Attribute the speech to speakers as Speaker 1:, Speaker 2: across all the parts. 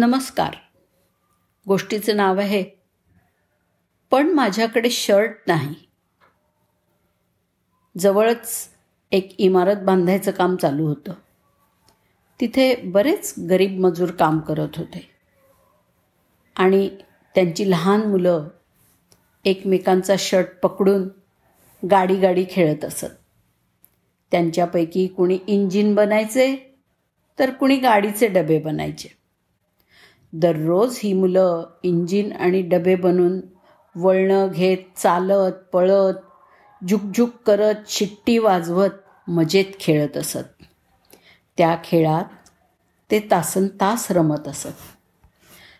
Speaker 1: नमस्कार. गोष्टीचं नाव आहे पण माझ्याकडे शर्ट नाही. जवळच एक इमारत बांधायचं काम चालू होतं. तिथे बरेच गरीब मजूर काम करत होते. आणि त्यांची लहान मुलं एकमेकांचा शर्ट पकडून गाडी गाडी खेळत असत. त्यांच्यापैकी कुणी इंजिन बनायचे तर कुणी गाडीचे डबे बनायचे. दररोज ही मुलं इंजिन आणि डबे बनून वळणं घेत चालत पळत झुकझुक करत शिट्टी वाजवत मजेत खेळत असत. त्या खेळात ते तासन तास रमत असत.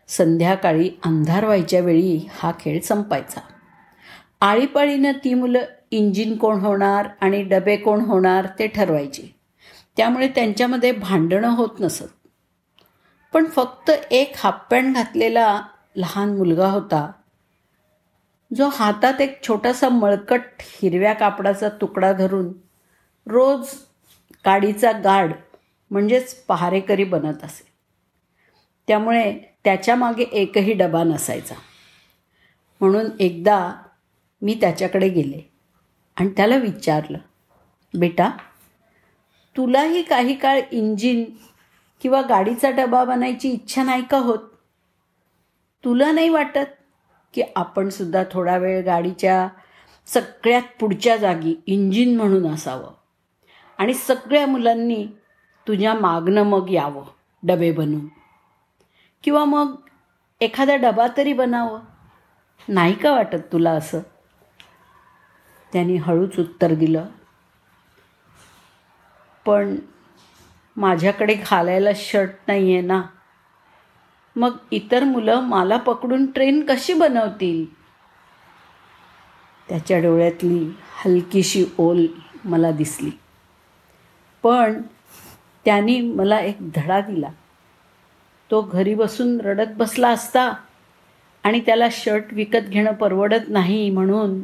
Speaker 1: संध्याकाळी अंधार व्हायच्या वेळी हा खेळ संपायचा. आळीपाळीनं ती मुलं इंजिन कोण होणार आणि डबे कोण होणार ते ठरवायचे. त्यामुळे त्यांच्यामध्ये भांडणं होत नसत. पण फक्त एक हाफपॅन्ट घातलेला लहान मुलगा होता. जो हातात एक छोटासा मळकट हिरव्या कापडाचा तुकडा धरून रोज काडीचा गाड म्हणजेच पहारेकरी बनत असे. त्यामुळे त्याच्यामागे एकही डबा नसायचा. म्हणून एकदा मी त्याच्याकडे गेले आणि त्याला विचारलं बेटा तुलाही काही काळ इंजिन किंवा गाडीचा डबा बनायची इच्छा नाही का होत? तुला नाही वाटत की आपण सुद्धा थोडा वेळ गाडीच्या सगळ्यात पुढच्या जागी इंजिन म्हणून असावं? आणि सगळ्या मुलांनी तुझ्या मागणं मग यावं डबे बनवून किंवा मग एखादा डबा तरी बनावं. नाही का वाटत तुला असं? त्यांनी हळूच उत्तर दिलं. पण माझ्याकडे घालायला शर्ट नाही आहे ना. मग इतर मुलं मला पकडून ट्रेन कशी बनवतील? त्याच्या डोळ्यातली हलकीशी ओल मला दिसली. पण त्यांनी मला एक धडा दिला. तो घरी बसून रडत बसला असता आणि त्याला शर्ट विकत घेणं परवडत नाही म्हणून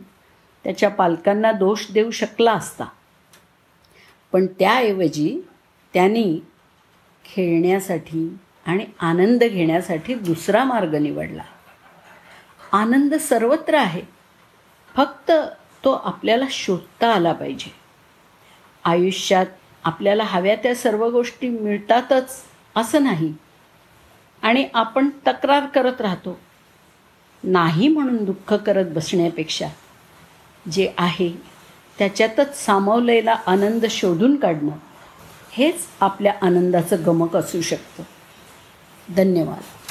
Speaker 1: त्याच्या पालकांना दोष देऊ शकला असता. पण त्याऐवजी त्यांनी खेळण्यासाठी आणि आनंद घेण्यासाठी दुसरा मार्ग निवडला. आनंद सर्वत्र आहे. फक्त तो आपल्याला शोधता आला पाहिजे. आयुष्यात आपल्याला हव्या त्या सर्व गोष्टी मिळतातच असं नाही. आणि आपण तक्रार करत राहतो. नाही म्हणून दुःख करत बसण्यापेक्षा जे आहे त्याच्यातच सामावलेला आनंद शोधून काढणं. हेच आपल्या आनंदाचं गमक असू शकतं. धन्यवाद.